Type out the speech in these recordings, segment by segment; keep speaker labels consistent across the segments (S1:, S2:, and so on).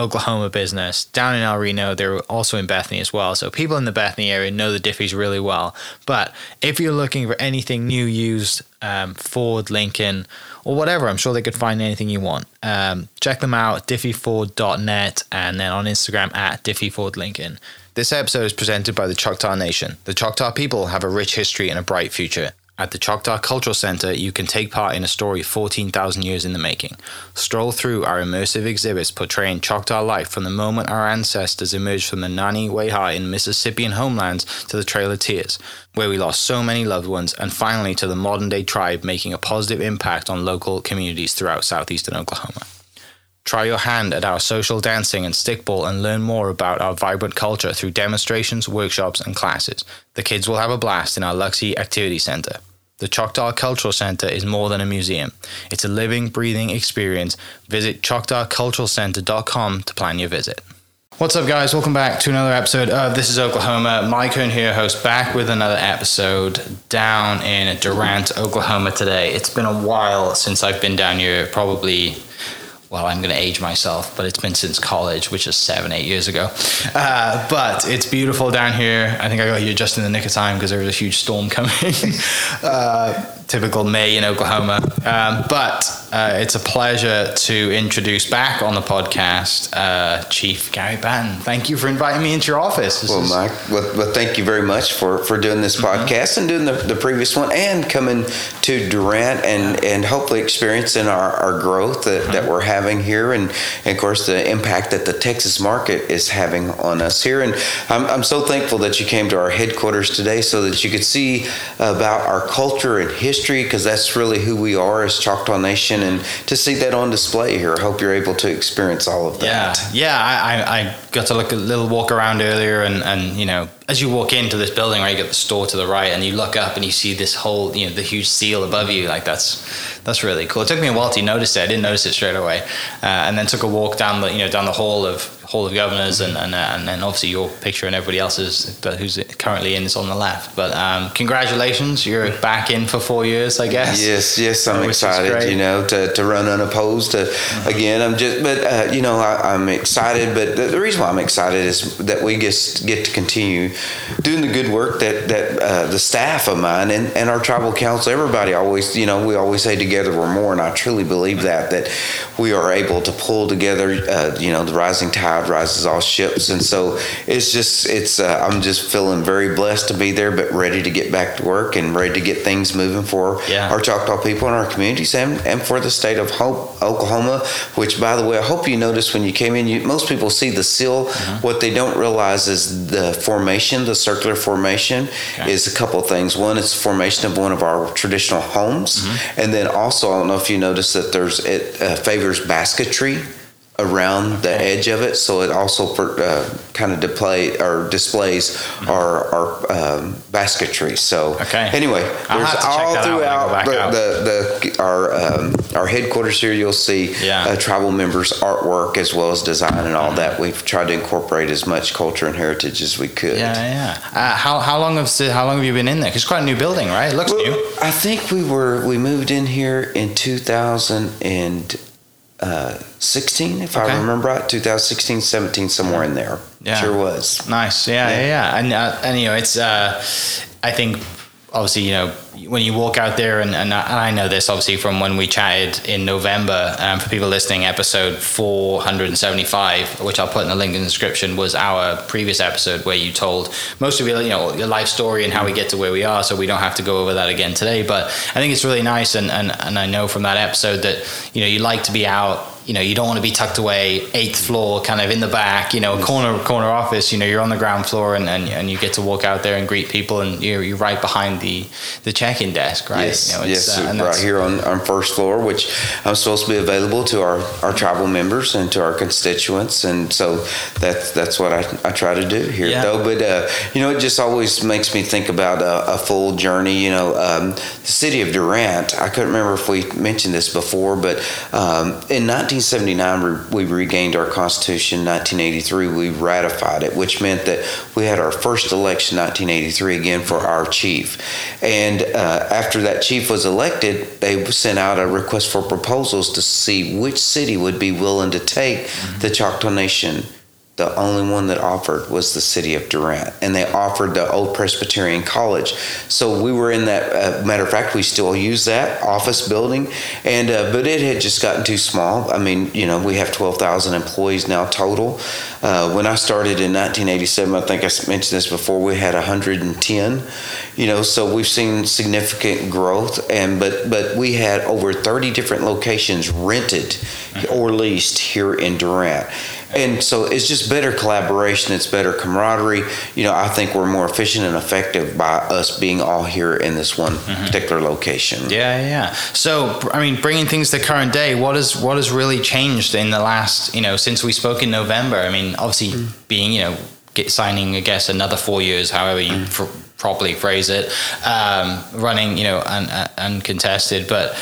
S1: Oklahoma business down in El Reno. They're also in Bethany as well. So people in the Bethany area know the Diffees really well. But if you're looking for anything new, used, um, Ford, Lincoln, or whatever. I'm sure they could find anything you want. Um, check them out, diffeeford.net, and then on Instagram at diffeefordlincoln. This episode is presented by the Choctaw Nation. The Choctaw people have a rich history and a bright future. At the Choctaw Cultural Center, you can take part in a story 14,000 years in the making. Stroll through our immersive exhibits portraying Choctaw life from the moment our ancestors emerged from the Nanih Waiya in Mississippian homelands to the Trail of Tears, where we lost so many loved ones, and finally to the modern day tribe making a positive impact on local communities throughout southeastern Oklahoma. Try your hand at our social dancing and stickball and learn more about our vibrant culture through demonstrations, workshops, and classes. The kids will have a blast in our Luxie Activity Center. The Choctaw Cultural Center is more than a museum. It's a living, breathing experience. Visit choctawculturalcenter.com to plan your visit. What's up, guys? Welcome back to another episode of This is Oklahoma. Mike Hearn here, host, back with another episode down in Durant, Oklahoma today. It's been a while since I've been down here, probably well, I'm going to age myself, but it's been since college, which is seven, eight years ago. Uh, but it's beautiful down here. I think I got here just in the nick of time because there was a huge storm coming. uh, typical May in Oklahoma. Um, but uh, it's a pleasure to introduce back on the podcast uh, Chief Gary Batton. Thank you for inviting me into your office.
S2: This well, is... Mike, well, well, thank you very much for, for doing this mm-hmm. podcast and doing the, the previous one and coming to Durant and, and hopefully experiencing our, our growth that, mm-hmm. that we're having here and, and, of course, the impact that the Texas market is having on us here. And I'm, I'm so thankful that you came to our headquarters today so that you could see about our culture and history because that's really who we are as Choctaw Nation, and to see that on display here, I hope you're able to experience all of
S1: that. Yeah, yeah, I, I got to look a little walk around earlier, and and you know, as you walk into this building, right, you get the store to the right, and you look up and you see this whole, you know, the huge seal above you, like that's that's really cool. It took me a while to notice it. I didn't notice it straight away, uh, and then took a walk down the, you know, down the hall of Hall of Governors, and and, uh, and obviously your picture and everybody else's, but who's currently in is on the left. But um, congratulations, you're back in for four years, I guess.
S2: Yes, yes, I'm excited. You know, to, to run unopposed. To, mm-hmm. Again, I'm just, but uh, you know, I, am excited. But the, the, reason why I'm excited is that we just get to continue doing the good work that that uh, the staff of mine and, and our tribal council, everybody always, you know, we always say together we're more, and I truly believe that that we are able to pull together, uh, you know, the rising tide rises all ships, and so it's just it's uh, I'm just feeling very blessed to be there, but ready to get back to work and ready to get things moving for yeah. our Choctaw people and our communities and, and for the state of Hope, Oklahoma. Which, by the way, I hope you noticed when you came in. You, most people see the seal. Mm-hmm. What they don't realize is the formation, the circular formation, okay. is a couple things. One, it's formation of one of our traditional homes, mm-hmm. and then also I don't know if you noticed that there's it uh, favors basketry around the edge of it, so it also uh, kind of display or displays mm-hmm. our our um, basketry. So
S1: okay.
S2: anyway, there's all throughout the, the, the, our um, our headquarters here. You'll see yeah. uh, tribal members' artwork as well as design and all mm-hmm. that. We've tried to incorporate as much culture and heritage as we could.
S1: Yeah, yeah. Uh, how how long have how long have you been in there? Because it's quite a new building, right? It looks well, new.
S2: I think we were we moved in here in 2000 and uh, 16, if okay. I remember right, 2016, 17, somewhere in there. Yeah. Sure was.
S1: Nice. Yeah, yeah, yeah. yeah. And, uh, and, you know, it's, uh, I think obviously, you know, when you walk out there, and, and I know this obviously from when we chatted in November, um, for people listening, episode 475, which I'll put in the link in the description, was our previous episode where you told most of your, you know, your life story and how we get to where we are. So we don't have to go over that again today. But I think it's really nice. And, and, and I know from that episode that, you know, you like to be out you know you don't want to be tucked away eighth floor kind of in the back you know a corner corner office you know you're on the ground floor and, and, and you get to walk out there and greet people and you're, you're right behind the the check-in desk right
S2: yes, you know, yes uh, right here on, on first floor which i'm supposed to be available to our our tribal members and to our constituents and so that's that's what i, I try to do here yeah. though but uh, you know it just always makes me think about a, a full journey you know um, the city of durant i couldn't remember if we mentioned this before but um, in 19 1979, we regained our Constitution. 1983, we ratified it, which meant that we had our first election 1983 again for our chief. And uh, after that chief was elected, they sent out a request for proposals to see which city would be willing to take mm-hmm. the Choctaw Nation the only one that offered was the city of Durant, and they offered the old Presbyterian College. So we were in that. Uh, matter of fact, we still use that office building, and uh, but it had just gotten too small. I mean, you know, we have twelve thousand employees now total. Uh, when I started in 1987, I think I mentioned this before. We had 110. You know, so we've seen significant growth, and but but we had over 30 different locations rented or leased here in Durant and so it's just better collaboration it's better camaraderie you know i think we're more efficient and effective by us being all here in this one mm-hmm. particular location
S1: yeah yeah so i mean bringing things to current day what has what has really changed in the last you know since we spoke in november i mean obviously mm-hmm. being you know get signing i guess another four years however you mm-hmm. pr- properly phrase it um, running you know un- un- uncontested but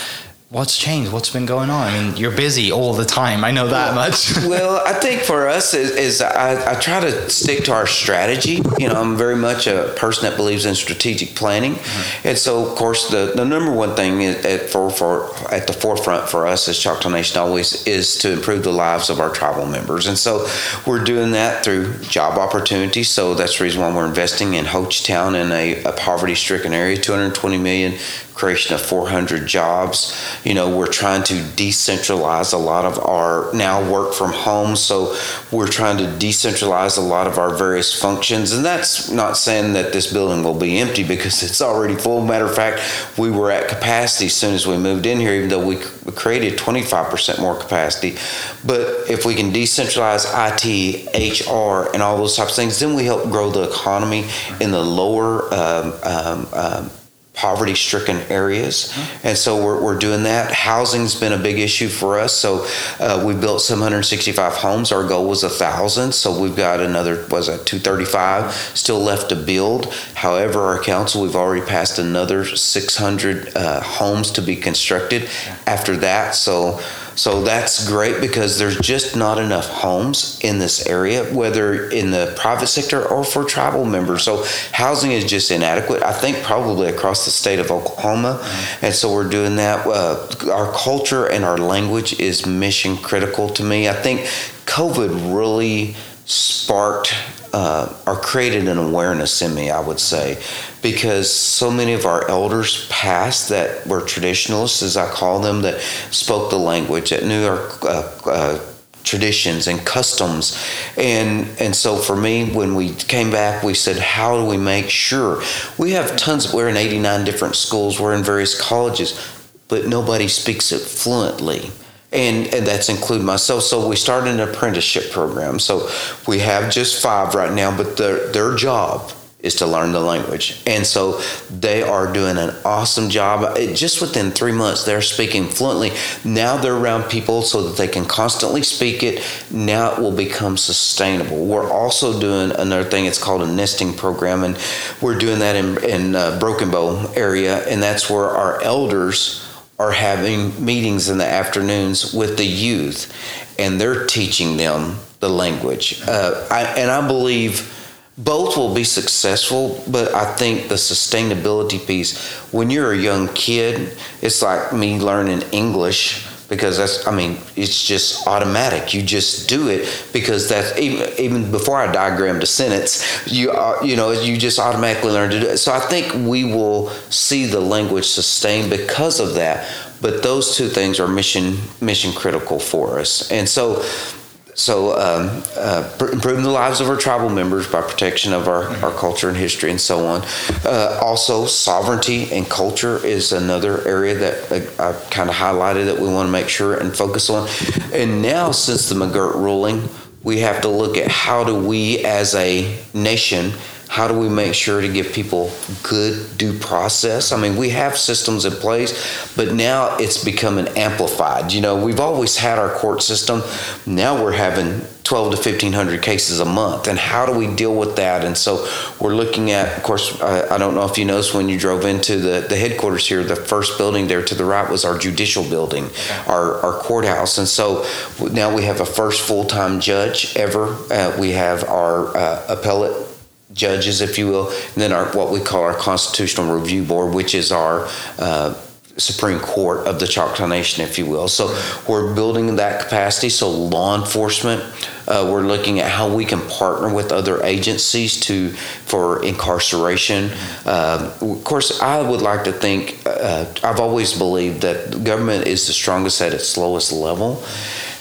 S1: What's changed? What's been going on? I mean, you're busy all the time. I know that much.
S2: well, I think for us is, is I, I, try to stick to our strategy. You know, I'm very much a person that believes in strategic planning, mm-hmm. and so of course the, the number one thing at for, for at the forefront for us as Choctaw Nation always is to improve the lives of our tribal members, and so we're doing that through job opportunities. So that's the reason why we're investing in Hochatown in a, a poverty-stricken area, 220 million creation of 400 jobs. You know, we're trying to decentralize a lot of our now work from home. So we're trying to decentralize a lot of our various functions. And that's not saying that this building will be empty because it's already full. Matter of fact, we were at capacity as soon as we moved in here, even though we created 25% more capacity. But if we can decentralize IT, HR, and all those types of things, then we help grow the economy in the lower um, um, um, poverty stricken areas. Mm-hmm. And so we're, we're doing that. Housing's been a big issue for us. So uh, we built 765 homes. Our goal was a thousand. So we've got another, was it 235 still left to build. However, our council, we've already passed another 600 uh, homes to be constructed after that. So so that's great because there's just not enough homes in this area, whether in the private sector or for tribal members. So housing is just inadequate. I think probably across the state of Oklahoma, mm-hmm. and so we're doing that. Uh, our culture and our language is mission critical to me. I think COVID really sparked uh, created an awareness in me, I would say, because so many of our elders passed that were traditionalists, as I call them, that spoke the language, that knew our uh, uh, traditions and customs. And, and so for me, when we came back, we said, how do we make sure? We have tons, we're in 89 different schools, we're in various colleges, but nobody speaks it fluently and, and that's include myself. So we started an apprenticeship program. So we have just five right now, but their their job is to learn the language. And so they are doing an awesome job. It, just within three months, they're speaking fluently. Now they're around people so that they can constantly speak it. Now it will become sustainable. We're also doing another thing. It's called a nesting program, and we're doing that in, in uh, Broken Bow area, and that's where our elders are having meetings in the afternoons with the youth, and they're teaching them the language. Uh, I, and I believe both will be successful, but I think the sustainability piece, when you're a young kid, it's like me learning English because that's, I mean, it's just automatic. You just do it because that's even, even before I diagrammed a sentence, you, uh, you know, you just automatically learn to do it. So I think we will see the language sustain because of that. But those two things are mission mission critical for us. And so so, um, uh, improving the lives of our tribal members by protection of our, our culture and history and so on. Uh, also, sovereignty and culture is another area that I, I kind of highlighted that we want to make sure and focus on. And now, since the McGirt ruling, we have to look at how do we as a nation how do we make sure to give people good due process? I mean, we have systems in place, but now it's becoming amplified. You know, we've always had our court system. Now we're having 12 to 1500 cases a month and how do we deal with that and so we're looking at of course I, I, don't know if you noticed when you drove into the, the headquarters here the first building there to the right was our judicial building our, our courthouse and so now we have a first full-time judge ever uh, we have our uh, appellate judges, if you will, and then our what we call our Constitutional Review Board, which is our uh, Supreme Court of the Choctaw Nation, if you will. So we're building that capacity. So law enforcement, uh, we're looking at how we can partner with other agencies to for incarceration. Uh, of course, I would like to think uh, I've always believed that government is the strongest at its lowest level,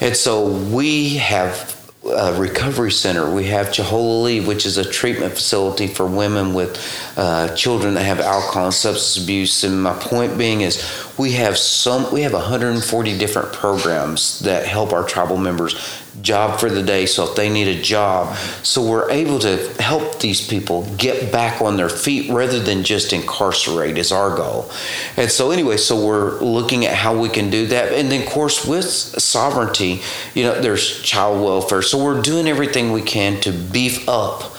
S2: and so we have uh, recovery center. We have Chi Hullo Li, which is a treatment facility for women with uh, children that have alcohol and substance abuse. And my point being is, we have some. We have 140 different programs that help our tribal members job for the day. So if they need a job, so we're able to help these people get back on their feet rather than just incarcerate is our goal. And so anyway, so we're looking at how we can do that. And then of course with sovereignty, you know, there's child welfare. So we're doing everything we can to beef up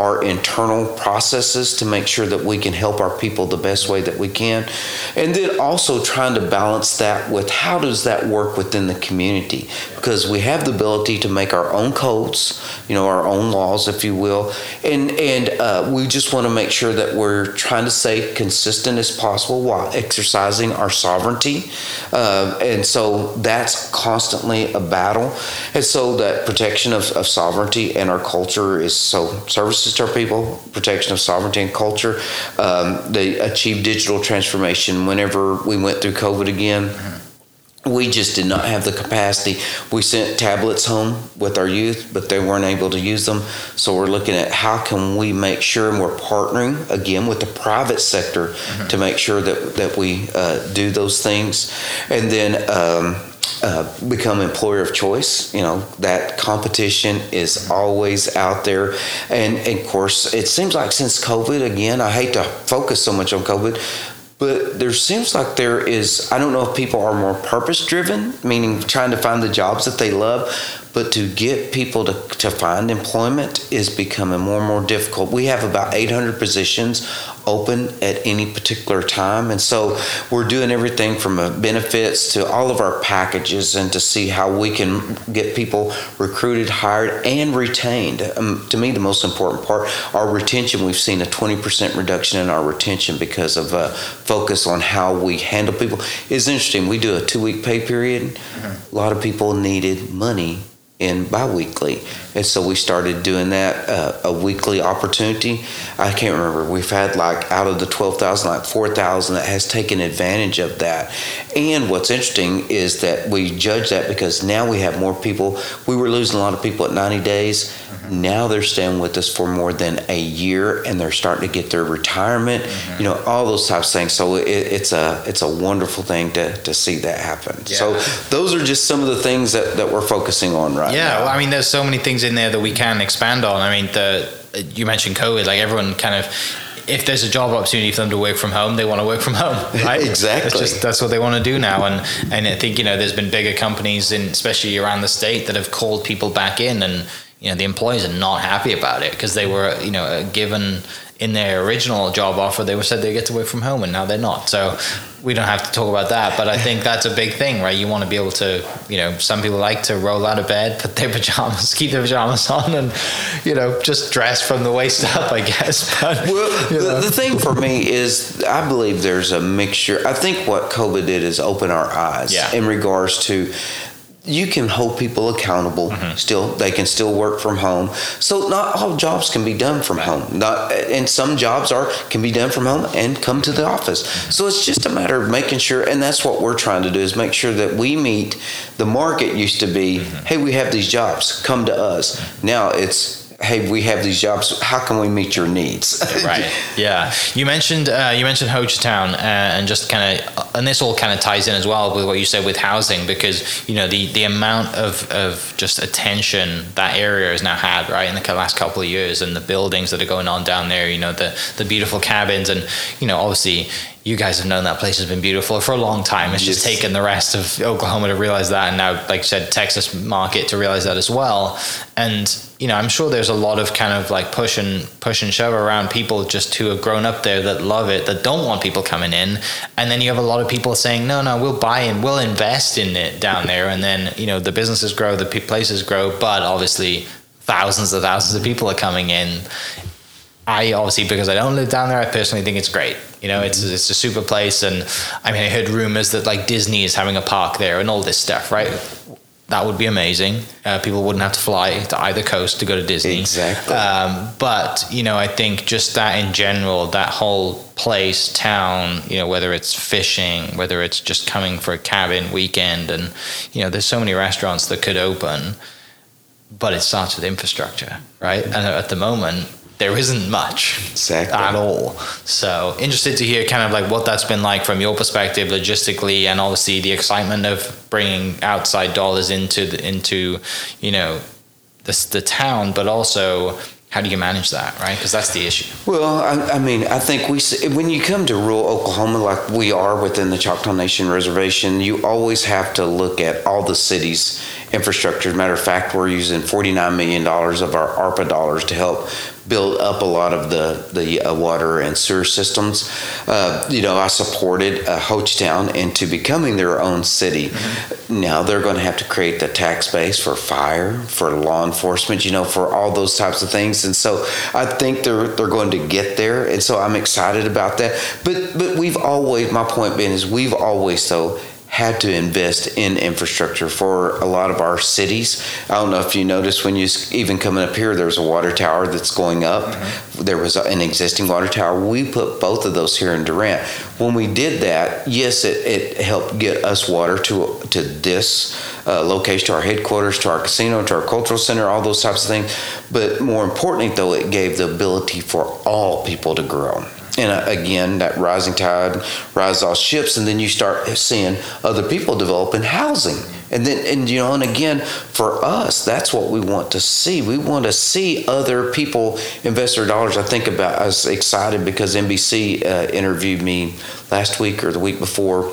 S2: our internal processes to make sure that we can help our people the best way that we can. And then also trying to balance that with how does that work within the community? Because we have the ability to make our own codes you know our own laws if you will. And and uh, we just want to make sure that we're trying to stay consistent as possible while exercising our sovereignty. Uh, and so that's constantly a battle. And so that protection of, of sovereignty and our culture is so to our people, protection of sovereignty and culture. Um, they achieved digital transformation whenever we went through COVID again. Mm-hmm we just did not have the capacity. We sent tablets home with our youth, but they weren't able to use them. So we're looking at how can we make sure, and we're partnering again with the private sector mm-hmm. to make sure that that we uh, do those things, and then. Um, uh, become employer of choice. You know that competition is always out there, and, and, of course, it seems like since COVID, again, I hate to focus so much on COVID, but there seems like there is. I don't know if people are more purpose driven, meaning trying to find the jobs that they love, but to get people to, to find employment is becoming more and more difficult. We have about 800 positions open at any particular time. And so we're doing everything from benefits to all of our packages and to see how we can get people recruited, hired, and retained. Um, to me, the most important part, our retention, we've seen a 20% reduction in our retention because of uh, focus on how we handle people. It's interesting. We do a two week pay period. Mm-hmm. A lot of people needed money in biweekly. And so we started doing that, uh, a weekly opportunity. I can't remember. We've had like out of the 12,000, like 4,000 that has taken advantage of that. And what's interesting is that we judge that because now we have more people. We were losing a lot of people at 90 days. Mm-hmm. Now they're staying with us for more than a year, and they're starting to get their retirement. Mm-hmm. You know, all those types of things. So it, it's a it's a wonderful thing to, to see that happen. Yeah. So those are just some of the things that, that we're focusing on right
S1: yeah,
S2: now.
S1: Yeah, well, I mean, there's so many things in there that we can expand on. I mean, the you mentioned COVID, like everyone kind of if there's a job opportunity for them to work from home, they want to work from home. Right?
S2: exactly.
S1: Just, that's what they want to do now. And and I think you know there's been bigger companies, in, especially around the state, that have called people back in, and you know the employees are not happy about it because they were you know given in their original job offer, they were said they get to work from home, and now they're not. So we don't have to talk about that. But I think that's a big thing, right? You want to be able to, you know, some people like to roll out of bed, put their pajamas, keep their pajamas on, and you know, just dress from the waist up, I guess. But
S2: well, the, the, thing for me is, I believe there's a mixture. I think what COVID did is open our eyes
S1: yeah.
S2: in regards to you can hold people accountable mm-hmm. still. They can still work from home. So not all jobs can be done from home. Not and some jobs are can be done from home and come to the office. So it's just a matter of making sure and that's what we're trying to do is make sure that we meet the market used to be mm-hmm. hey we have these jobs come to us. Now it's hey, we have these jobs. How can we meet your needs?
S1: right. Yeah. You mentioned uh, you mentioned Hochatown, uh, and just kind of, and this all kind of ties in as well with what you said with housing, because you know the the amount of of just attention that area has now had, right, in the last couple of years, and the buildings that are going on down there. You know, the the beautiful cabins, and you know, obviously you guys have known that place has been beautiful for a long time. It's yes. just taken the rest of Oklahoma to realize that, and now, like you said, Texas market to realize that as well. And you know, I'm sure there's a lot of kind of like push and push and shove around people just who have grown up there that love it, that don't want people coming in, and then you have a lot of people saying, no, no, we'll buy and we'll invest in it down there, and then you know the businesses grow, the places grow, but obviously thousands and thousands of people are coming in I obviously because I don't live down there, I personally think it's great. You know, it's it's a super place, and I mean, I heard rumors that like Disney is having a park there and all this stuff, right? That would be amazing. Uh, people wouldn't have to fly to either coast to go to Disney.
S2: Exactly.
S1: Um, but you know, I think just that in general, that whole place, town, you know, whether it's fishing, whether it's just coming for a cabin weekend, and you know, there's so many restaurants that could open, but it starts with infrastructure, right? And at the moment, there isn't much
S2: exactly.
S1: at all. So interested to hear kind of like what that's been like from your perspective, logistically, and obviously the excitement of bringing outside dollars into the, into you know the the town, but also how do you manage that, right? Because that's the issue.
S2: Well, I, I, mean, I think we when you come to rural Oklahoma, like we are within the Choctaw Nation Reservation, you always have to look at all the cities' infrastructure. As a matter of fact, we're using forty nine million dollars of our ARPA dollars to help build up a lot of the the uh, water and sewer systems. Uh, you know, I supported uh, Hochatown into becoming their own city. Mm-hmm. Now they're going to have to create the tax base for fire, for law enforcement. You know, for all those types of things. And so I think they're they're going to get there. And so I'm excited about that. But but we've always my point being is we've always though had to invest in infrastructure for a lot of our cities. I don't know if you noticed when you even coming up here, there's a water tower that's going up. Mm-hmm. There was an existing water tower. We put both of those here in Durant. When we did that, yes, it, it helped get us water to to this uh, location, to our headquarters, to our casino, to our cultural center, all those types of things. But more importantly, though, it gave the ability for all people to grow and uh, again that rising tide rises all ships and then you start seeing other people developing housing. And then and you know and again for us that's what we want to see. We want to see other people invest their dollars. I think about i was excited because nbc uh, interviewed me last week or the week before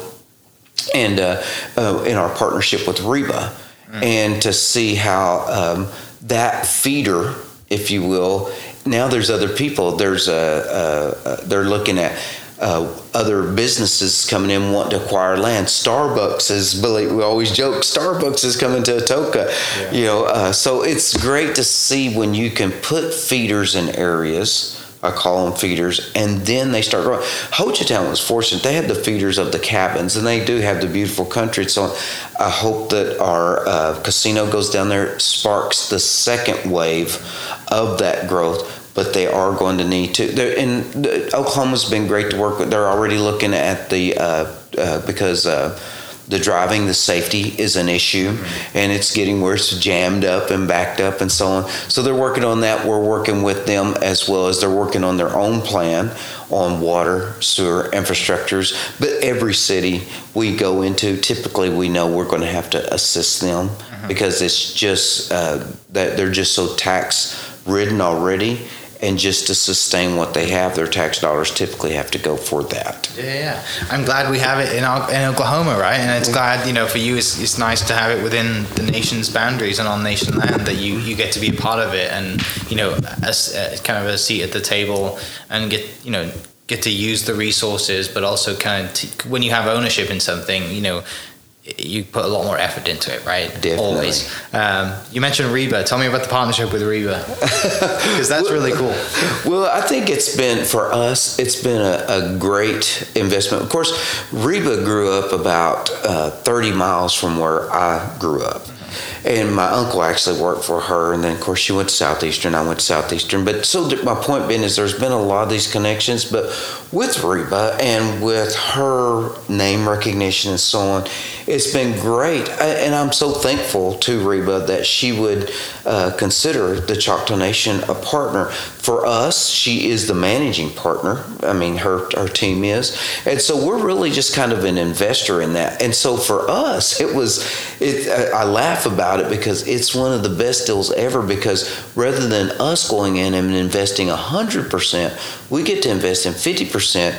S2: and uh, uh, in our partnership with reba mm. and to see how um, that feeder if you will now there's other people. There's a, a, a they're looking at uh, other businesses coming in wanting to acquire land. Starbucks is, believe we always joke, Starbucks is coming to Atoka. Yeah. You know, uh, so it's great to see when you can put feeders in areas. I call them feeders, and then they start growing. Hochatown was fortunate; they had the feeders of the cabins, and they do have the beautiful country. So, I hope that our uh, casino goes down there, sparks the second wave of that growth but they are going to need to. And Oklahoma's been great to work with. They're already looking at the uh, uh, because uh, the driving, the safety is an issue, and it's getting worse, jammed up and backed up and so on. So they're working on that. We're working with them as well as they're working on their own plan on water, sewer infrastructures. But every city we go into, typically we know we're going to have to assist them mm-hmm. because it's just uh, that they're just so tax ridden already and just to sustain what they have, their tax dollars typically have to go for that.
S1: Yeah, yeah. I'm glad we have it in, in Oklahoma, right? And it's glad, you know, for you, it's, it's nice to have it within the nation's boundaries and on nation land that you, you get to be a part of it and, you know, as, uh, kind of a seat at the table and get, you know, get to use the resources, but also kind of t- when you have ownership in something, you know, you put a lot more effort into it, right?
S2: Definitely.
S1: Always. Um, you mentioned Reba. Tell me about the partnership with Reba, because that's well, really cool.
S2: Well, I think it's been for us. It's been a, a great investment. Of course, Reba grew up about uh, 30 miles from where I grew up. And my uncle actually worked for her, and then of course she went to Southeastern. I went to Southeastern, but so my point being is there's been a lot of these connections, but with Reba and with her name recognition and so on, it's been great. And I'm so thankful to Reba that she would uh, consider the Choctaw Nation a partner. For us, she is the managing partner. I mean, her her team is, and so we're really just kind of an investor in that. And so for us, it was. It, I laugh about it because it's one of the best deals ever. Because rather than us going in and investing hundred percent, we get to invest in fifty percent,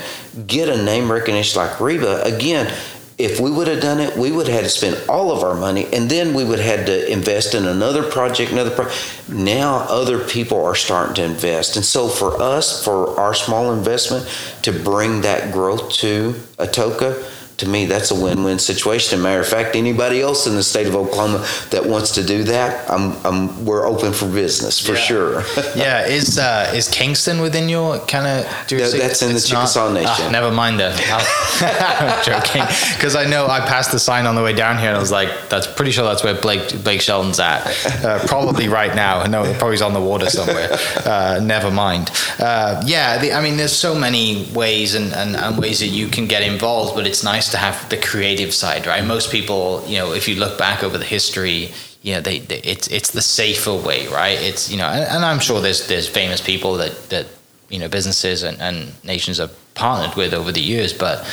S2: get a name recognition like Reba again if we would have done it, we would have had to spend all of our money, and then we would have had to invest in another project, another project. Now other people are starting to invest, and so for us, for our small investment, to bring that growth to Atoka to me, that's a win-win situation. As a matter of fact, anybody else in the state of Oklahoma that wants to do that, I'm, I'm we're open for business for
S1: yeah.
S2: sure.
S1: yeah, is uh, is Kingston within your kind of?
S2: No, that's in the Chickasaw Nation. Ah,
S1: never mind then. I'm joking because I know I passed the sign on the way down here and I was like, that's pretty sure that's where Blake Blake Shelton's at. Uh, probably right now. No, probably he's on the water somewhere. Uh, never mind. Uh, yeah, the, I mean, there's so many ways and, and, and ways that you can get involved, but it's nice to have the creative side, right? Most people, you know, if you look back over the history, you know, they, they it's it's the safer way, right? It's you know, and, and, I'm sure there's there's famous people that that you know businesses and, and nations are partnered with over the years. But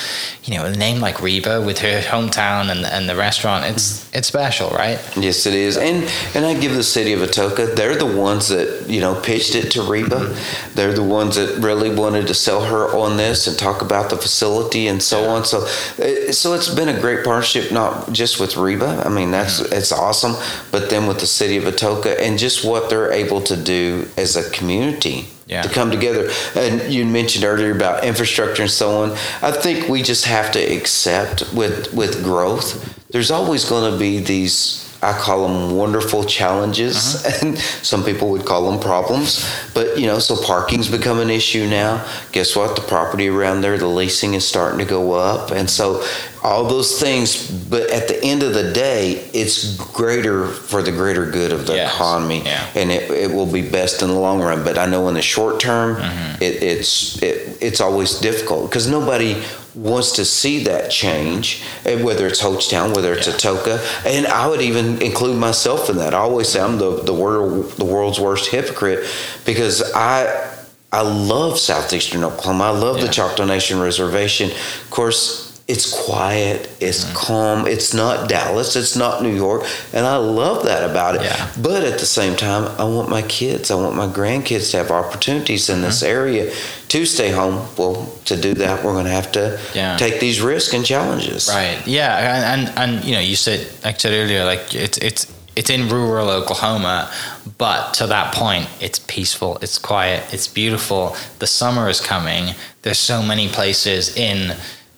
S1: you know, a name like Reba with her hometown and, and the restaurant, it's it's special, right?
S2: Yes, it is. And and I give the city of Atoka, they're the ones that you know pitched it to Reba. They're the ones that really wanted to sell her on this and talk about the facility and so on. So eh, so it's been a great partnership, not just with Reba. I mean, that's it's awesome, but then with the city of Atoka and just what they're able to do as a community yeah. to come together. And you mentioned earlier about infrastructure and so on. I think we just have to accept with with growth. There's always going to be these I call them wonderful challenges, uh-huh. and some people would call them problems. But you know, so parking's become an issue now. Guess what? The property around there, the leasing is starting to go up, and so all those things. But at the end of the day, it's greater for the greater good of the yes. economy, yeah. and it, it will be best in the long run. But I know in the short term, mm-hmm. it, it's it, it's always difficult because nobody wants to see that change, whether it's Hochatown, whether it's yeah. Atoka, and I would even include myself in that. I always say I'm the the world the world's worst hypocrite because I I love southeastern Oklahoma. I love yeah. the Choctaw Nation Reservation. Of course, it's quiet, it's mm-hmm. calm, it's not Dallas, it's not New York, and I love that about it. Yeah. But at the same time, I want my kids, I want my grandkids to have opportunities in mm-hmm. this area to stay home. Well, to do that, we're going to have to yeah. take these risks and challenges.
S1: Right. Yeah, and, and and you know, you said like I said earlier, like it's it's it's in rural Oklahoma, but to that point, it's peaceful, it's quiet, it's beautiful. The summer is coming. There's so many places in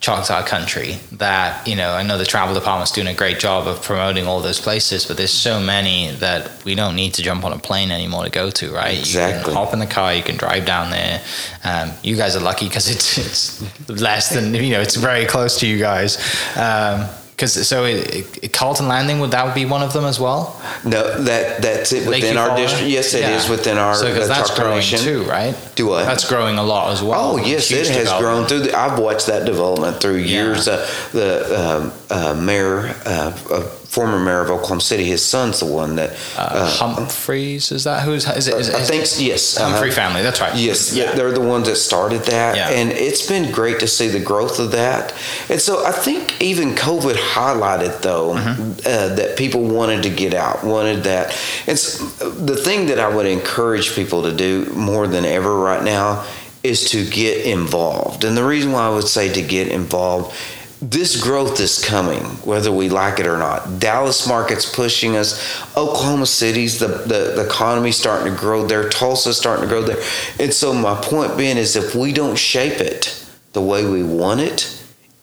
S1: Choctaw country that you know I know the travel department's doing a great job of promoting all those places but there's so many that we don't need to jump on a plane anymore to go to right?
S2: Exactly
S1: you can hop in the car you can drive down there. Um, you guys are lucky because it's it's less than you know it's very close to you guys. Um, because so it, it, Carlton Landing would that be one of them as well?
S2: No, that that's it within our district. Yes, it yeah. is within our.
S1: So because that's growing too, right?
S2: Do what?
S1: That's growing a lot as well.
S2: Oh yes, it has grown through. The, I've watched that development through years. Yeah. Uh, the um, uh, mayor uh, former mayor of Oklahoma City. His son's the one that
S1: uh, uh, Humphreys. Is that who's? Is it? Is, it
S2: I think yes.
S1: Humphrey uh, family. That's right.
S2: Yes, yeah. they're the ones that started that, yeah. and it's been great to see the growth of that. And so I think even COVID highlighted though mm-hmm. uh, that people wanted to get out, wanted that. And so the thing that I would encourage people to do more than ever right now is to get involved. And the reason why I would say to get involved this growth is coming, whether we like it or not. Dallas market's pushing us. Oklahoma City's the, the, the economy starting to grow there. Tulsa's starting to grow there. And so my point being is if we don't shape it the way we want it,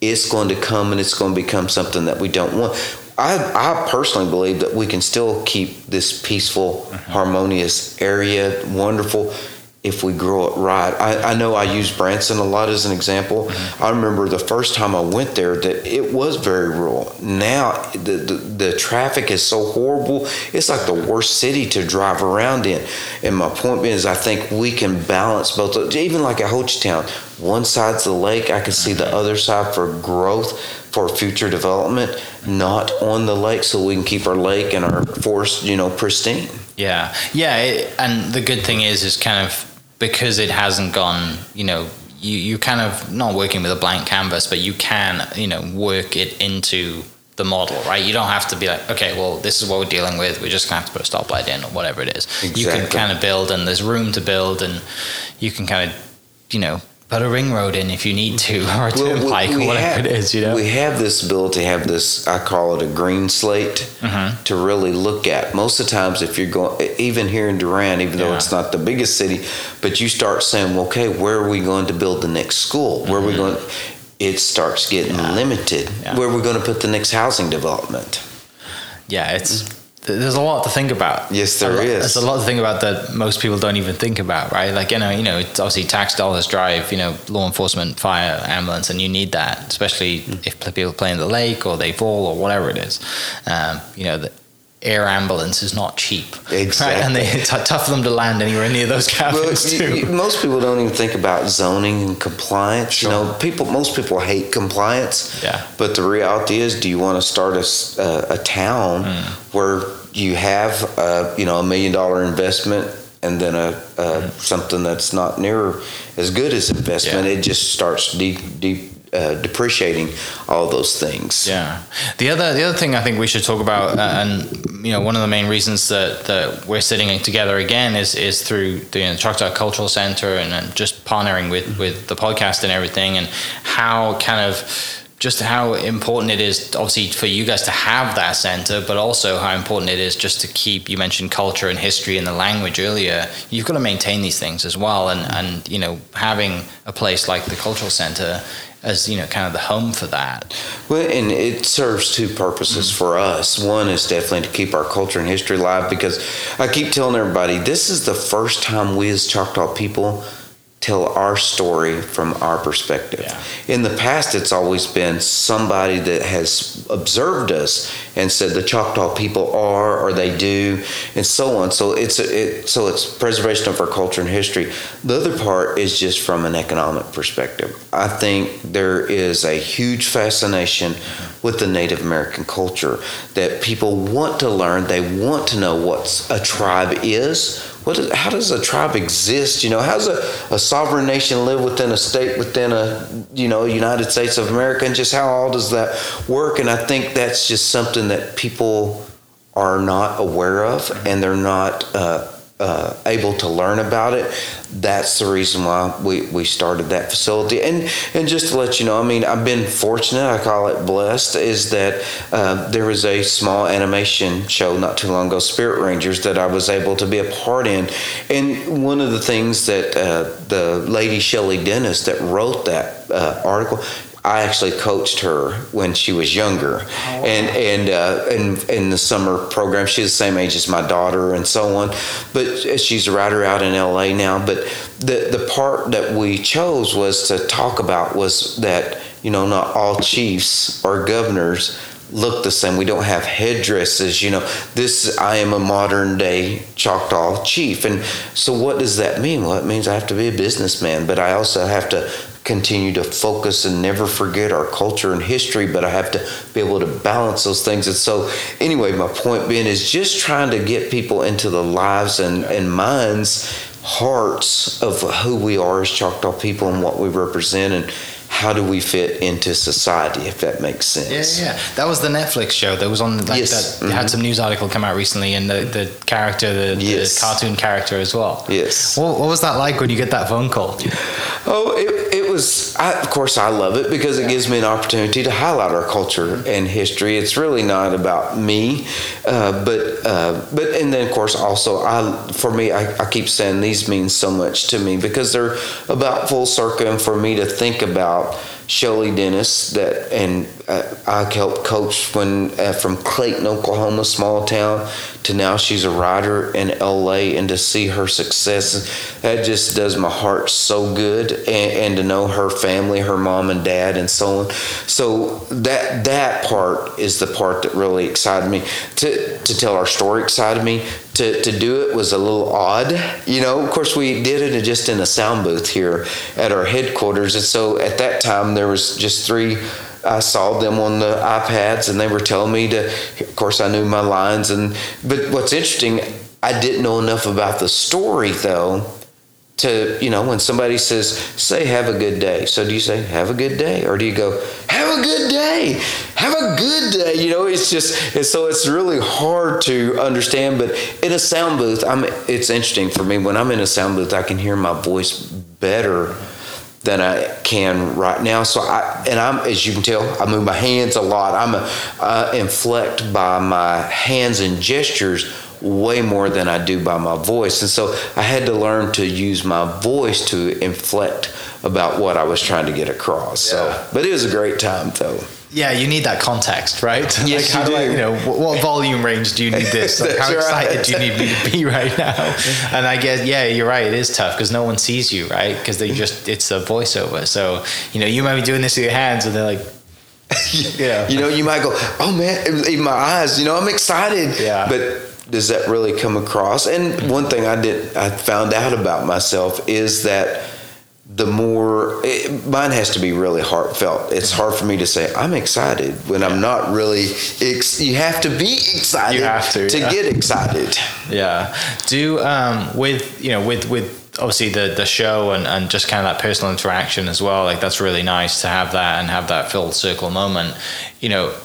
S2: it's going to come and it's going to become something that we don't want. I, I personally believe that we can still keep this peaceful, mm-hmm. harmonious area, wonderful if we grow it right. I, I, know I use Branson a lot as an example. Mm-hmm. I remember the first time I went there that it was very rural. Now the, the, the traffic is so horrible. It's like the worst city to drive around in. And my point being is I think we can balance both. Even like at Hochatown, one side's the lake. I can see the mm-hmm. other side for growth, for future development, not on the lake, so we can keep our lake and our forest, you know, pristine.
S1: Yeah, yeah, it, and the good thing is, is kind of because it hasn't gone, you know, you, you kind of not working with a blank canvas, but you can, you know, work it into the model, right? You don't have to be like, okay, well, this is what we're dealing with. We're just gonna have to put a stoplight in or whatever it is. Exactly. You can kind of build, and there's room to build, and you can kind of, you know, put a ring road in if you need to, or a turnpike, or whatever have, it is. You know,
S2: we have this ability to have this. I call it a green slate mm-hmm. to really look at. Most of the times, if you're going, even here in Durant, even yeah. though it's not the biggest city, but you start saying, well, okay, where are we going to build the next school? Where mm-hmm. are we mm-hmm. going? It starts getting yeah. limited. Yeah. Where are we going to put the next housing development?
S1: Yeah, it's there's a lot to think about.
S2: Yes, there is.
S1: There's a lot to think about that most people don't even think about, right? Like you know, you know, it's obviously tax dollars drive, you know, law enforcement, fire, ambulance, and you need that, especially mm. if people play in the lake or they fall or whatever it is. Um, you know, the air ambulance is not cheap.
S2: Exactly. Right?
S1: And they, it's tough for them to land anywhere near those cabins well.
S2: You, most people don't even think about zoning and compliance. Sure. You know, people, most people hate compliance.
S1: Yeah.
S2: But the reality is, do you want to start a, a, a town mm. where you have, a, you know, a million dollar investment and then a, a mm. something that's not near as good as investment, yeah. it just starts deep, deep uh, depreciating all those things.
S1: Yeah. The other the other thing I think we should talk about, uh, and you know, one of the main reasons that, that we're sitting together again is is through the you know, Choctaw Cultural Center and, and just partnering with with the podcast and everything, and how kind of just how important it is obviously for you guys to have that center but also how important it is just to keep you mentioned culture and history and the language earlier you've got to maintain these things as well and and you know having a place like the cultural center as you know kind of the home for that
S2: well and it serves two purposes mm-hmm. for us one is definitely to keep our culture and history alive because i keep telling everybody this is the first time we as choctaw people tell our story from our perspective. Yeah. In the past, it's always been somebody that has observed us and said the Choctaw people are or they do, and so on. So it's it, so it's preservation of our culture and history. The other part is just from an economic perspective. I think there is a huge fascination with the Native American culture that people want to learn. They want to know what a tribe is what is, how does a tribe exist? You know, how does a, a sovereign nation live within a state within a you know United States of America, and just how all does that work? And I think that's just something that people are not aware of, and they're not. Uh, uh, able to learn about it. That's the reason why we, we started that facility. And and just to let you know, I mean, I've been fortunate. I call it blessed. Is that uh, there was a small animation show not too long ago, Spirit Rangers, that I was able to be a part in. And one of the things that uh, the lady Shelley Dennis that wrote that uh, article, I actually coached her when she was younger, oh, wow. and and uh, in in the summer program. She's the same age as my daughter, and so on. But she's a writer out in L.A. now. But the the part that we chose was to talk about was that you know not all chiefs or governors look the same. We don't have headdresses. You know, this I am a modern day Choctaw chief, and so what does that mean? Well, it means I have to be a businessman, but I also have to continue to focus and never forget our culture and history, but I have to be able to balance those things. And so, anyway, my point being is just trying to get people into the lives and, and minds, hearts of who we are as Choctaw people and what we represent and how do we fit into society if that makes sense
S1: yeah yeah that was the netflix show that was on like yes. that mm-hmm. had some news article come out recently and the, the character the, yes. the cartoon character as well
S2: yes
S1: what, what, was that like when you get that phone call
S2: oh it, it was I, of course i love it because it gives me an opportunity to highlight our culture and history. It's really not about me uh, but uh, but and then of course also i for me I, I keep saying these mean so much to me because they're about full circle and for me to think about about Shelly Dennis that and uh, I helped coach when uh, from Clayton, Oklahoma, small town, to now she's a writer in LA, and to see her success, that just does my heart so good, and, and to know her family, her mom and dad, and so on. So that that part is the part that really excited me. To to tell our story excited me to, to do it was a little odd. You know, of course, we did it just in a sound booth here at our headquarters. And so at that time, there was just three. I saw them on the iPads, and they were telling me to. Of course, I knew my lines, and but what's interesting, I didn't know enough about the story though to you know when somebody says say have a good day so do you say have a good day or do you go have a good day have a good day you know it's just and so it's really hard to understand but in a sound booth i'm it's interesting for me when i'm in a sound booth i can hear my voice better than I can right now. So I and I'm as you can tell, I move my hands a lot. I'm a, uh, inflect by my hands and gestures way more than I do by my voice. And so I had to learn to use my voice to inflect about what I was trying to get across. Yeah. So, but it was a great time though.
S1: Yeah, you need that context, right?
S2: Yes, like, how you do. I,
S1: you know, what, what, volume range do you need this? Like, how excited right. do you need me to be right now? And I guess, yeah, you're right. It is tough because no one sees you, right? Because they just, it's a voiceover. So, you know, you might be doing this with your hands and they're like,
S2: yeah. you know, you might go, oh man, in my eyes, you know, I'm excited.
S1: Yeah.
S2: But does that really come across? And one thing I did I found out about myself is that the more it, mine has to be really heartfelt. It's hard for me to say I'm excited when I'm not really. Ex- you have to be excited.
S1: You have to
S2: to
S1: yeah.
S2: get excited.
S1: Yeah. Do um, with you know with with obviously the the show and, and just kind of that personal interaction as well. Like that's really nice to have that and have that full circle moment. You know,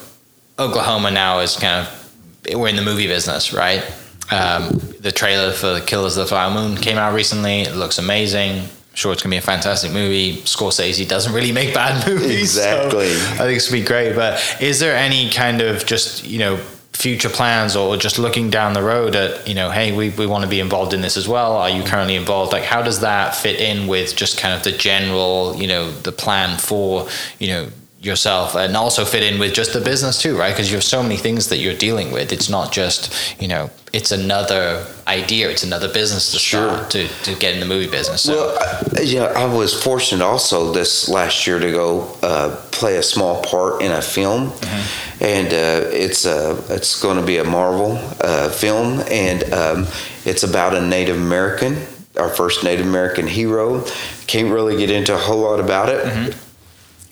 S1: Oklahoma now is kind of we're in the movie business, right? Um, the trailer for Killers of the Flower Moon came out recently. It looks amazing. Sure it's gonna be a fantastic movie. Scorsese doesn't really make bad movies.
S2: Exactly.
S1: So I think it's gonna be great. But is there any kind of just you know future plans or just looking down the road at you know hey we, we want to be involved in this as well are you currently involved like how does that fit in with just kind of the general you know the plan for you know yourself and also fit in with just the business too right? Because you have so many things that you're dealing with. It's not just you know it's another idea. It's another business to sure. start to, to get in the movie business
S2: so. well I, yeah i was fortunate also this last year to go uh, play a small part in a film. Mm-hmm. and uh, it's a uh, it's going to be a marvel uh, film. And um, it's about a native american our first native american hero. Can't really get into a whole lot about it. Mm-hmm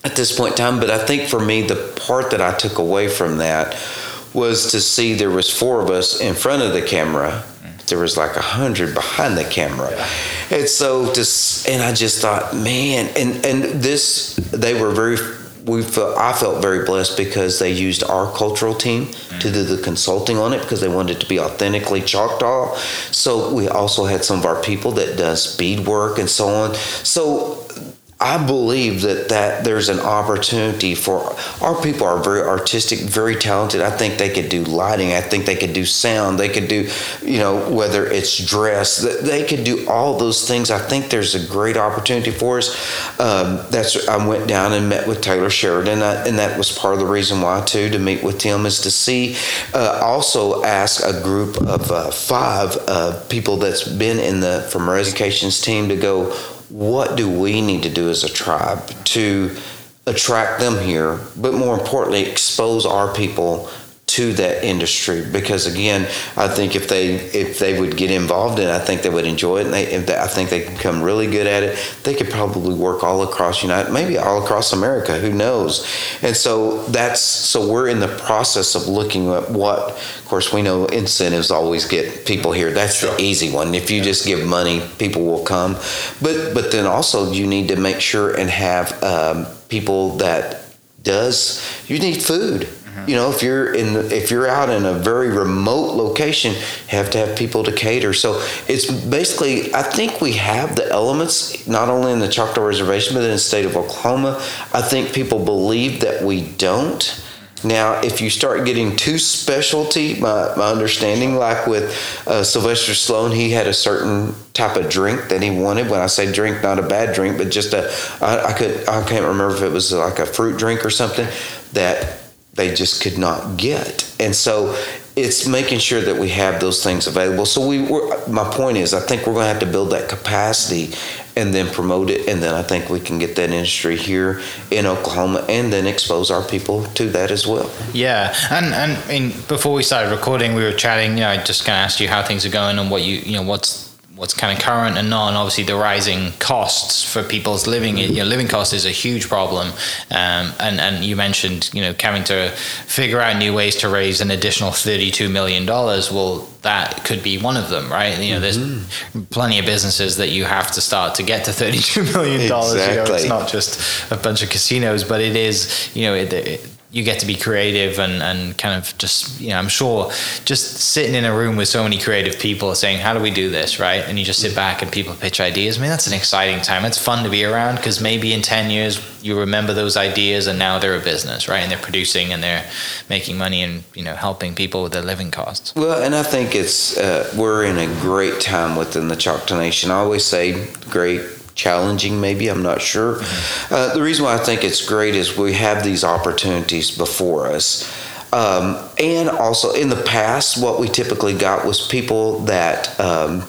S2: at this point in time. But I think for me, the part that I took away from that was to see there was four of us in front of the camera. There was like a hundred behind the camera, and so just and I just thought, man, and and this they were very we felt I felt very blessed because they used our cultural team to do the consulting on it because they wanted it to be authentically Choctaw. So we also had some of our people that does bead work and so on. So I believe that that there's an opportunity for our people are very artistic, very talented. I think they could do lighting. I think they could do sound. They could do, you know, whether it's dress. They could do all those things. I think there's a great opportunity for us. Um, that's I went down and met with Taylor Sheridan, and that was part of the reason why too to meet with him is to see. Uh, also ask a group of uh, five uh, people that's been in the from our education's team to go what do we need to do as a tribe to attract them here, but more importantly, expose our people to that industry. Because again I think if they if they would get involved in it I think they would enjoy it. And they, they I think they can become really good at it. They could probably work all across United maybe all across America. Who knows? And so that's so we're in the process of looking at what of course we know incentives always get people here. That's sure. the easy one. If you yeah. just give money people will come. But but then also you need to make sure and have um, people that does you need food you know, if you're in the, if you're out in a very remote location, have to have people to cater. So it's basically, I think we have the elements not only in the Choctaw Reservation but in the state of Oklahoma. I think people believe that we don't. Now, if you start getting too specialty, my, my understanding, like with uh, Sylvester Stallone, he had a certain type of drink that he wanted. When I say drink, not a bad drink, but just a, I, I could, I can't remember if it was like a fruit drink or something that they just could not get. And so it's making sure that we have those things available. So we were, my point is, I think we're going to have to build that capacity and then promote it. And then I think we can get that industry here in Oklahoma and then expose our people to that as well.
S1: Yeah. And, and I mean, before we started recording, we were chatting, you know, I just kind of asked you how things are going and what you, you know, what's, what's kind of current and not, and obviously the rising costs for people's living. You know, living costs is a huge problem, um, and and you mentioned you know having to figure out new ways to raise an additional thirty two million dollars. Well, that could be one of them, right? You know, there's mm-hmm. plenty of businesses that you have to start to get to thirty two million dollars. Exactly. You know, it's not just a bunch of casinos, but it is you know it, it you get to be creative and, and kind of just you know I'm sure just sitting in a room with so many creative people saying how do we do this? Right? And you just sit back and people pitch ideas. I mean that's an exciting time. It's fun to be around because maybe in 10 years you remember those ideas and now they're a business right? And they're producing and they're making money and you know helping people with their living costs.
S2: Well and I think it's uh, we're in a great time within the Choctaw Nation. I always say great challenging, maybe. I'm not sure. Uh, the reason why I think it's great is we have these opportunities before us. Um, and also, in the past, what we typically got was people that um,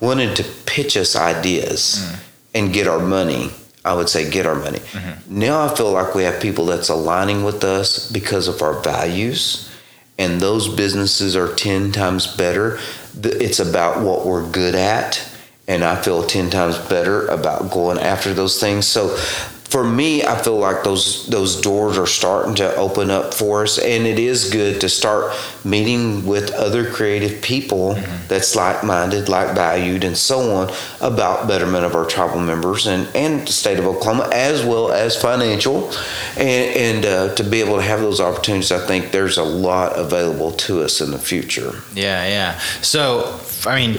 S2: wanted to pitch us ideas mm. and get our money. I would say get our money. Mm-hmm. Now I feel like we have people that's aligning with us because of our values, and those businesses are 10 times better. It's about what we're good at and I feel 10 times better about going after those things. So for me, I feel like those those doors are starting to open up for us, and it is good to start meeting with other creative people mm-hmm. that's like minded, like valued, and so on about betterment of our tribal members and and the state of Oklahoma as well as financial, and and uh, to be able to have those opportunities, I think there's a lot available to us in the future.
S1: Yeah, yeah. So I mean,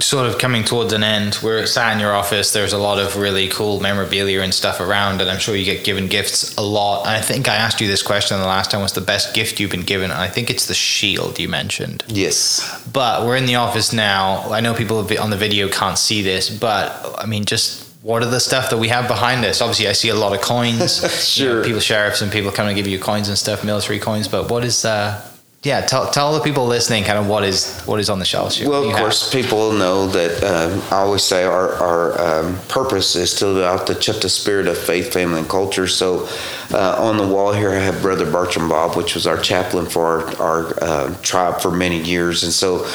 S1: sort of coming towards an end. We're sat in your office. There's a lot of really cool memorabilia and stuff around, and I'm sure you get given gifts a lot. And I think I asked you this question the last time: What's the best gift you've been given? And I think it's the shield you mentioned.
S2: Yes.
S1: But we're in the office now. I know people on the video can't see this, but I mean, just what are the stuff that we have behind us? Obviously, I see a lot of coins.
S2: sure. You
S1: know, people, sheriffs, and people come and give you coins and stuff, military coins. But what is uh, yeah, tell tell the people listening kind of what is what is on the shelves.
S2: Well, of course, have. people know that um, I always say our our um, purpose is to live out the spirit of faith, family, and culture. So, uh, on the wall here, I have Brother Bertram Bobb, which was our chaplain for our, our uh, tribe for many years, and so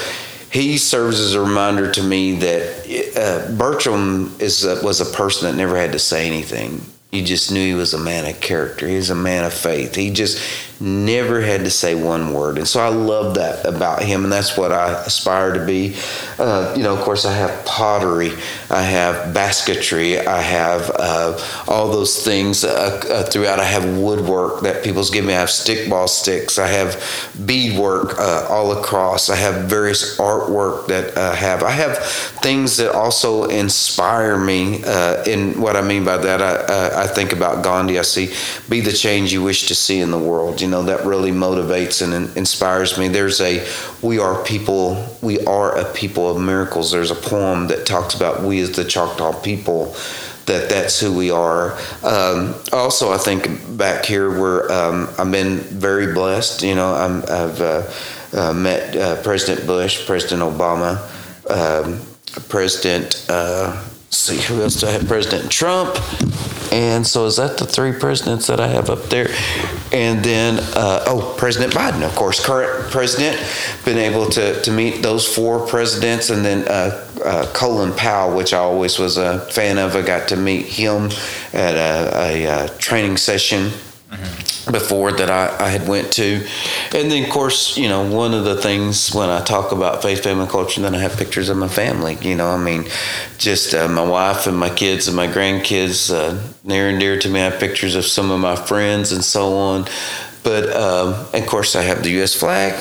S2: he serves as a reminder to me that uh, Bertram is a, was a person that never had to say anything. You just knew he was a man of character. He was a man of faith. He just never had to say one word. And so I love that about him, and that's what I aspire to be. Uh, you know, of course, I have pottery, I have basketry, I have uh, all those things uh, uh throughout. I have woodwork that people's give me. I have stickball sticks, I have beadwork uh, all across, I have various artwork that I have. I have things that also inspire me. in what I mean by that, I, I think about Gandhi. I see, be the change you wish to see in the world. You know that really motivates and inspires me. There's a we are people we are a people of miracles. There's a poem that talks about we as the choctaw people that that's who we are. Um, also i think back here where um, i've been very blessed you know i have uh, uh, met uh, president bush president obama um, president uh, see who else do i have president trump and so is that the three presidents that I have up there? And then, uh, oh, President Biden, of course, current president, been able to, to meet those four presidents, and then uh, uh, Colin Powell, which I always was a fan of. I got to meet him at a, a, a uh, training session mm-hmm. Before that I, I, had went to, and then of course you know one of the things when I talk about faith, family, culture, then I have pictures of my family. You know, I mean, just uh, my wife and my kids and my grandkids uh, near and dear to me. I have pictures of some of my friends and so on. But um, of course, I have the U.S. flag.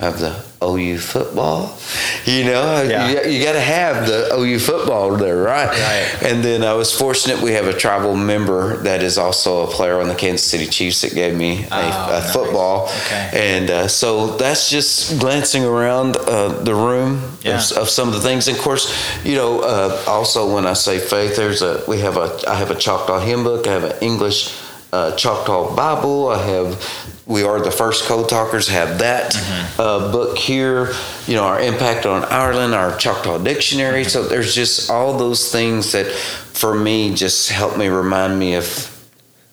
S2: Have the OU football. You know, yeah. you, you got to have the OU football there, right? Right. And then I was fortunate we have a tribal member that is also a player on the Kansas City Chiefs that gave me a, oh, a nice. football. Okay. And uh, so that's just glancing around uh, the room yeah. of, of, some of the things. And of course, you know, uh, also when I say faith, there's a we have a I have a Choctaw hymn book. I have an English uh, Choctaw Bible. I have we are the first code talkers have that mm-hmm. uh, book here you know our impact on ireland our choctaw dictionary mm-hmm. so there's just all those things that for me just help me remind me of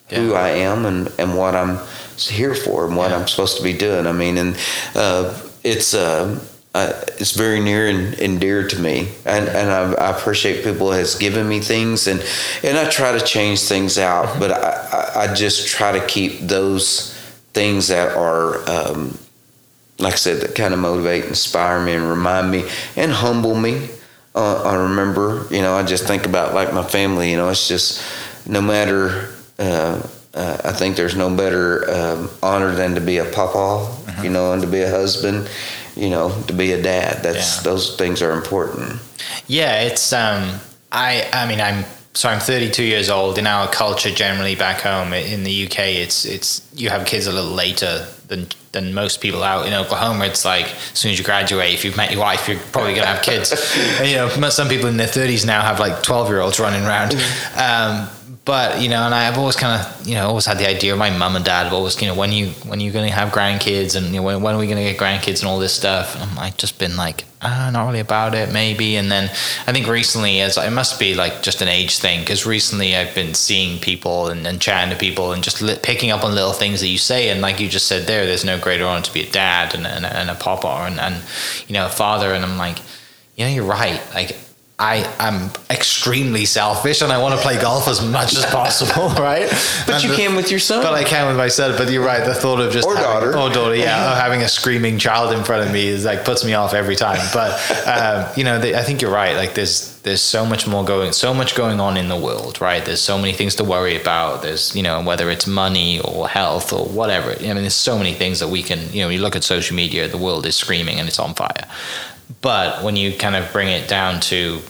S2: yeah. who i am and, and what i'm here for and what yeah. i'm supposed to be doing i mean and uh, it's uh, uh, it's very near and, and, dear to me, and and I, I, appreciate people has given me things, and and I try to change things out, mm-hmm. but I, I just try to keep those things that are, um, like I said, that kind of motivate, inspire me, and remind me, and humble me. Uh, I remember, you know, I just think about like my family. You know, it's just no matter. Uh, uh, I think there's no better um, honor than to be a papa, mm-hmm. you know, and to be a husband, you know, to be a dad. That's yeah. those things are important.
S1: Yeah, it's. Um, I. I mean, I'm so I'm 32 years old. In our culture, generally back home in the UK, it's it's you have kids a little later than than most people out in Oklahoma. It's like as soon as you graduate, if you've met your wife, you're probably gonna have kids. and, you know, some people in their 30s now have like 12 year olds running around. Um, but you know, and I've always kind of you know always had the idea. My mum and dad have always you know when you when you're going to have grandkids and you know when, when are we going to get grandkids and all this stuff. And like just been like ah, not really about it maybe. And then I think recently, as it must be like just an age thing, because recently I've been seeing people and, and chatting to people and just li- picking up on little things that you say. And like you just said there, there's no greater honor to be a dad and, and, and a papa and, and you know a father. And I'm like, you know, you're right. Like I am extremely selfish and I want to play golf as much as possible, right?
S2: But
S1: and
S2: you the, can with your son.
S1: But I can with myself. But you're right. The thought of just
S2: or
S1: having,
S2: daughter,
S1: or daughter, yeah, having a screaming child in front of me is like puts me off every time. But um, you know, I think you're right. Like there's there's so much more going, so much going on in the world, right? There's so many things to worry about. There's you know whether it's money or health or whatever. I mean, there's so many things that we can. You know, you look at social media, the world is screaming and it's on fire. But when you kind of bring it down to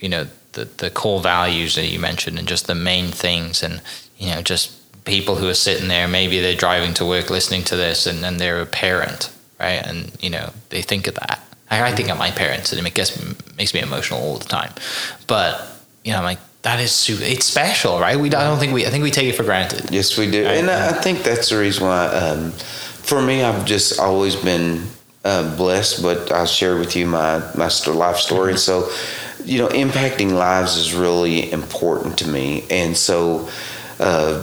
S1: you know the the core values that you mentioned and just the main things and you know just people who are sitting there maybe they're driving to work listening to this and, and they're a parent right? And you know they think of that. I, I think of my parents and it gets makes me emotional all the time. But you know I'm like that is super, it's special right? We I don't think we I think we take it for granted.
S2: Yes we do. And I think that's the reason why um, for me I've just always been uh, blessed but I'll share with you my my life story so you know, impacting lives is really important to me, and so uh,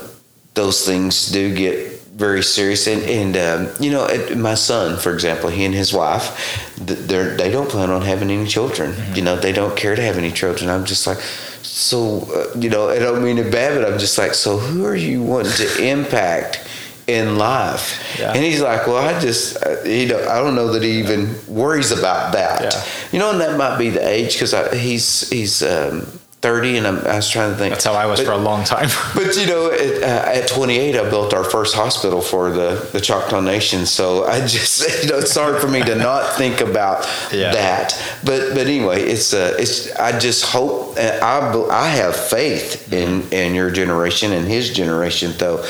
S2: those things do get very serious. And, and um, you know, my son, for example, he and his wife, they they don't plan on having any children. Mm-hmm. You know, they don't care to have any children. I'm just like, so uh, you know, I don't mean it bad, but I'm just like, so who are you wanting to impact? In life. Yeah. And he's like, well, I just, you know, I don't know that he even worries about that. Yeah. You know, and that might be the age because he's he's um, 30 and I'm, i was trying to think
S1: that's how i was but, for a long time
S2: but you know at, uh, at, 28 i built our first hospital for the, the choctaw nation so i just you know it's hard for me to not think about yeah. that but but anyway it's uh it's i just hope i i have faith in in your generation and his generation though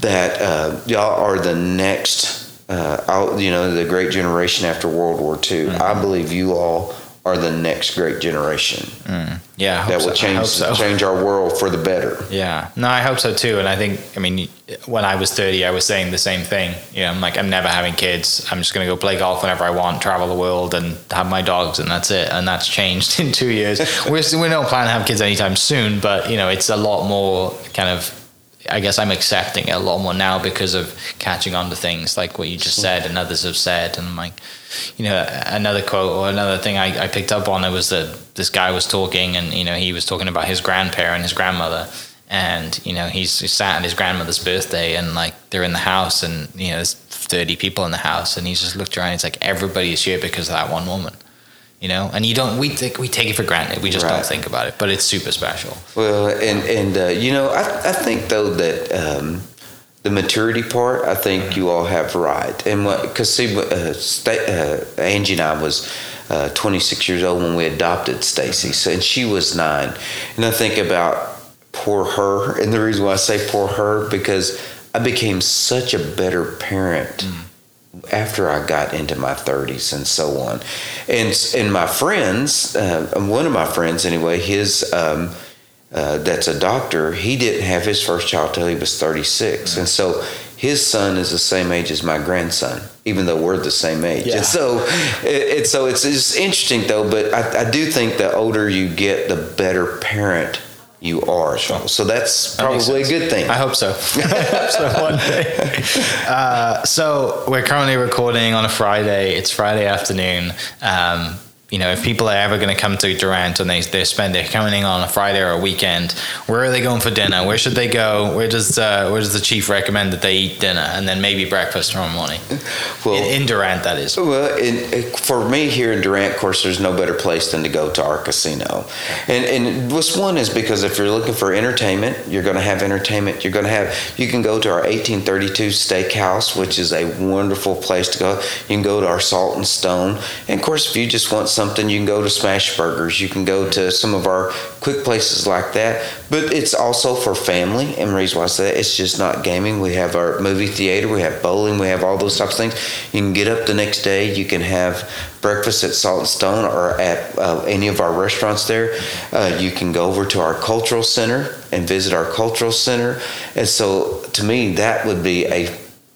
S2: that uh, y'all are the next uh, you know the great generation after world war ii mm-hmm. i believe you all are the next great generation.
S1: Mm. Yeah,
S2: that will
S1: so.
S2: change
S1: so.
S2: change our world for the better.
S1: Yeah, no, I hope so too. And I think, I mean, when I was thirty, I was saying the same thing. You know, I'm like, I'm never having kids. I'm just going to go play golf whenever I want, travel the world, and have my dogs, and that's it. And that's changed in two years. we're we don't plan to have kids anytime soon, but you know, it's a lot more kind of I guess I'm accepting it a lot more now because of catching on to things like what you just said and others have said. And like, you know, another quote or another thing I, I picked up on it was that this guy was talking and, you know, he was talking about his grandparent, his grandmother. And, you know, he's, he's sat at his grandmother's birthday and like they're in the house and, you know, there's 30 people in the house. And he's just looked around. And he's like, everybody is here because of that one woman you know? And you don't we think we take it for granted. We just right. don't think about it. But it's super special.
S2: Well and and uh, you know I, I think though that um, the maturity part i think you all have right. And what because see uh, uh, angie and i was uh, 26 years old when we adopted stacy. So, and she was nine. And i think about poor her. And the reason why i say poor her because i became such a better parent mm after I got into my 30s and so on. And and my friends, uh, one of my friends anyway, his um, uh, that's a doctor. He didn't have his first child till he was 36, and so his son is the same age as my grandson, even though we're the same age. Yeah. And so, it, it, so it's, it's interesting though. But I, I do think the older you get, the better parent you are. Sure. So that's probably that a good thing.
S1: I hope so. so one day. Uh, so we're currently recording on a Friday. It's Friday afternoon. Um, you know, if people are ever going to come to Durant and they they spend they're coming on a Friday or a weekend, where are they going for dinner? Where should they go? Where does uh, where does the chief recommend that they eat dinner and then maybe breakfast tomorrow morning? Well, in, in Durant, that is.
S2: Well, in, for me here in Durant, of course, there's no better place than to go to our casino, and and this one is because if you're looking for entertainment, you're going to have entertainment. You're going to have you can go to our 1832 Steakhouse, which is a wonderful place to go. You can go to our Salt and Stone, and of course, if you just want something, you can go to Smash Burgers. You can go to some of our quick places like that. But it's also for family. And reason why I say that, it's just not gaming. We have our movie theater, we have bowling, we have all those types of things. You can get up the next day. You can have breakfast at Salt and Stone or at uh, any of our restaurants there. Uh, you can go over to our cultural center and visit our cultural center. And so to me, that would be a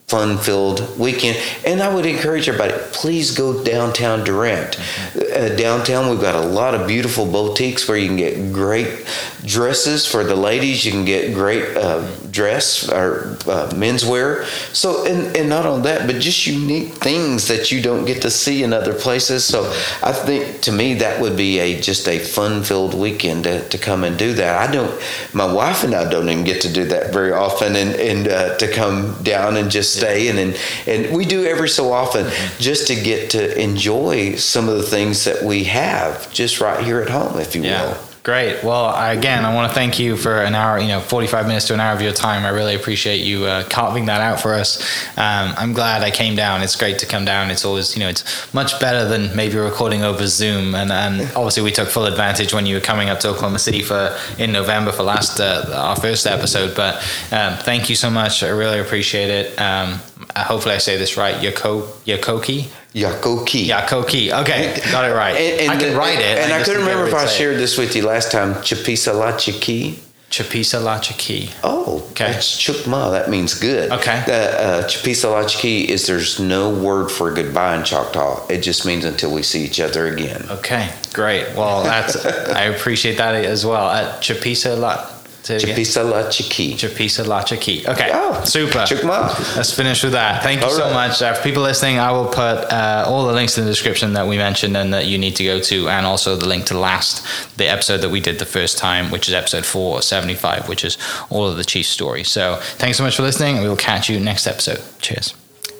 S2: fun filled weekend. And I would encourage everybody, please go downtown Durant. Uh, downtown, we've got a lot of beautiful boutiques where you can get great dresses for the ladies. You can get great uh, dress or uh, menswear. So, and, and not only that, but just unique things that you don't get to see in other places. So, I think to me that would be a just a fun-filled weekend to, to come and do that. I don't. My wife and I don't even get to do that very often, and and uh, to come down and just stay and and and we do every so often just to get to enjoy some of the things that we have just right here at home, if you yeah. will.
S1: Great. Well, again, I want to thank you for an hour, you know, 45 minutes to an hour of your time. I really appreciate you uh, carving that out for us. Um, I'm glad I came down. It's great to come down. It's always, you know, it's much better than maybe recording over Zoom. And, and obviously, we took full advantage when you were coming up to Oklahoma City for in November for last uh, our first episode. But um, thank you so much. I really appreciate it. Um, hopefully, I say this right. Yako Yakoke.
S2: Yakoke.
S1: Yakoke. Okay, got it right. And, and I can the, write it.
S2: And I, I couldn't remember if I shared this with you last time. Chapisa Lachiki.
S1: Chapisa Lachiki.
S2: Oh, okay. That's Chukma. That means good.
S1: Okay.
S2: Uh, uh, Chapisa Lachiki is there's no word for goodbye in Choctaw. It just means until we see each other again.
S1: Okay, great. Well, that's I appreciate that as well. At Chapisa Lachiki.
S2: Chapisa La Chiki.
S1: Chapisa La Chiki. Okay.
S2: Oh,
S1: super.
S2: Chukma.
S1: Let's finish with that. Thank you all so right. much. Uh, for people listening, I will put uh, all the links in the description that we mentioned and that you need to go to, and also the link to last, the episode that we did the first time, which is episode 475, which is all of the Chiefs story. So thanks so much for listening. We will catch you next episode. Cheers.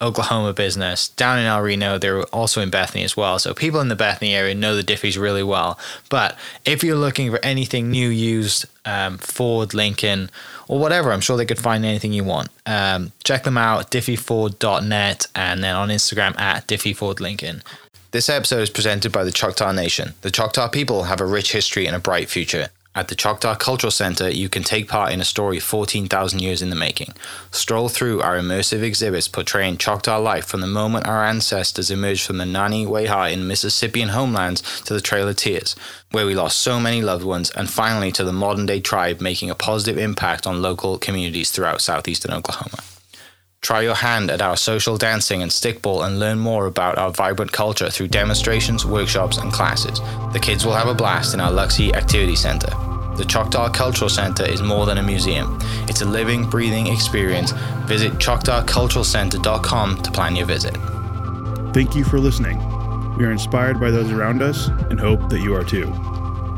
S1: Oklahoma business down in El Reno. They're also in Bethany as well. So people in the Bethany area know the Diffees really well. But if you're looking for anything new, used, um, Ford, Lincoln, or whatever, I'm sure they could find anything you want. Um, check them out, diffeeford.net, and then on Instagram at diffeefordlincoln. This episode is presented by the Choctaw Nation. The Choctaw people have a rich history and a bright future. At the Choctaw Cultural Center, you can take part in a story 14,000 years in the making. Stroll through our immersive exhibits portraying Choctaw life from the moment our ancestors emerged from the Nanih Waiya in Mississippian homelands to the Trail of Tears, where we lost so many loved ones, and finally to the modern day tribe making a positive impact on local communities throughout southeastern Oklahoma. Try your hand at our social dancing and stickball and learn more about our vibrant culture through demonstrations, workshops, and classes. The kids will have a blast in our Luxie Activity Center. The Choctaw Cultural Center is more than a museum. It's a living, breathing experience. Visit choctawculturalcenter.com to plan your visit.
S3: Thank you for listening. We are inspired by those around us and hope that you are too.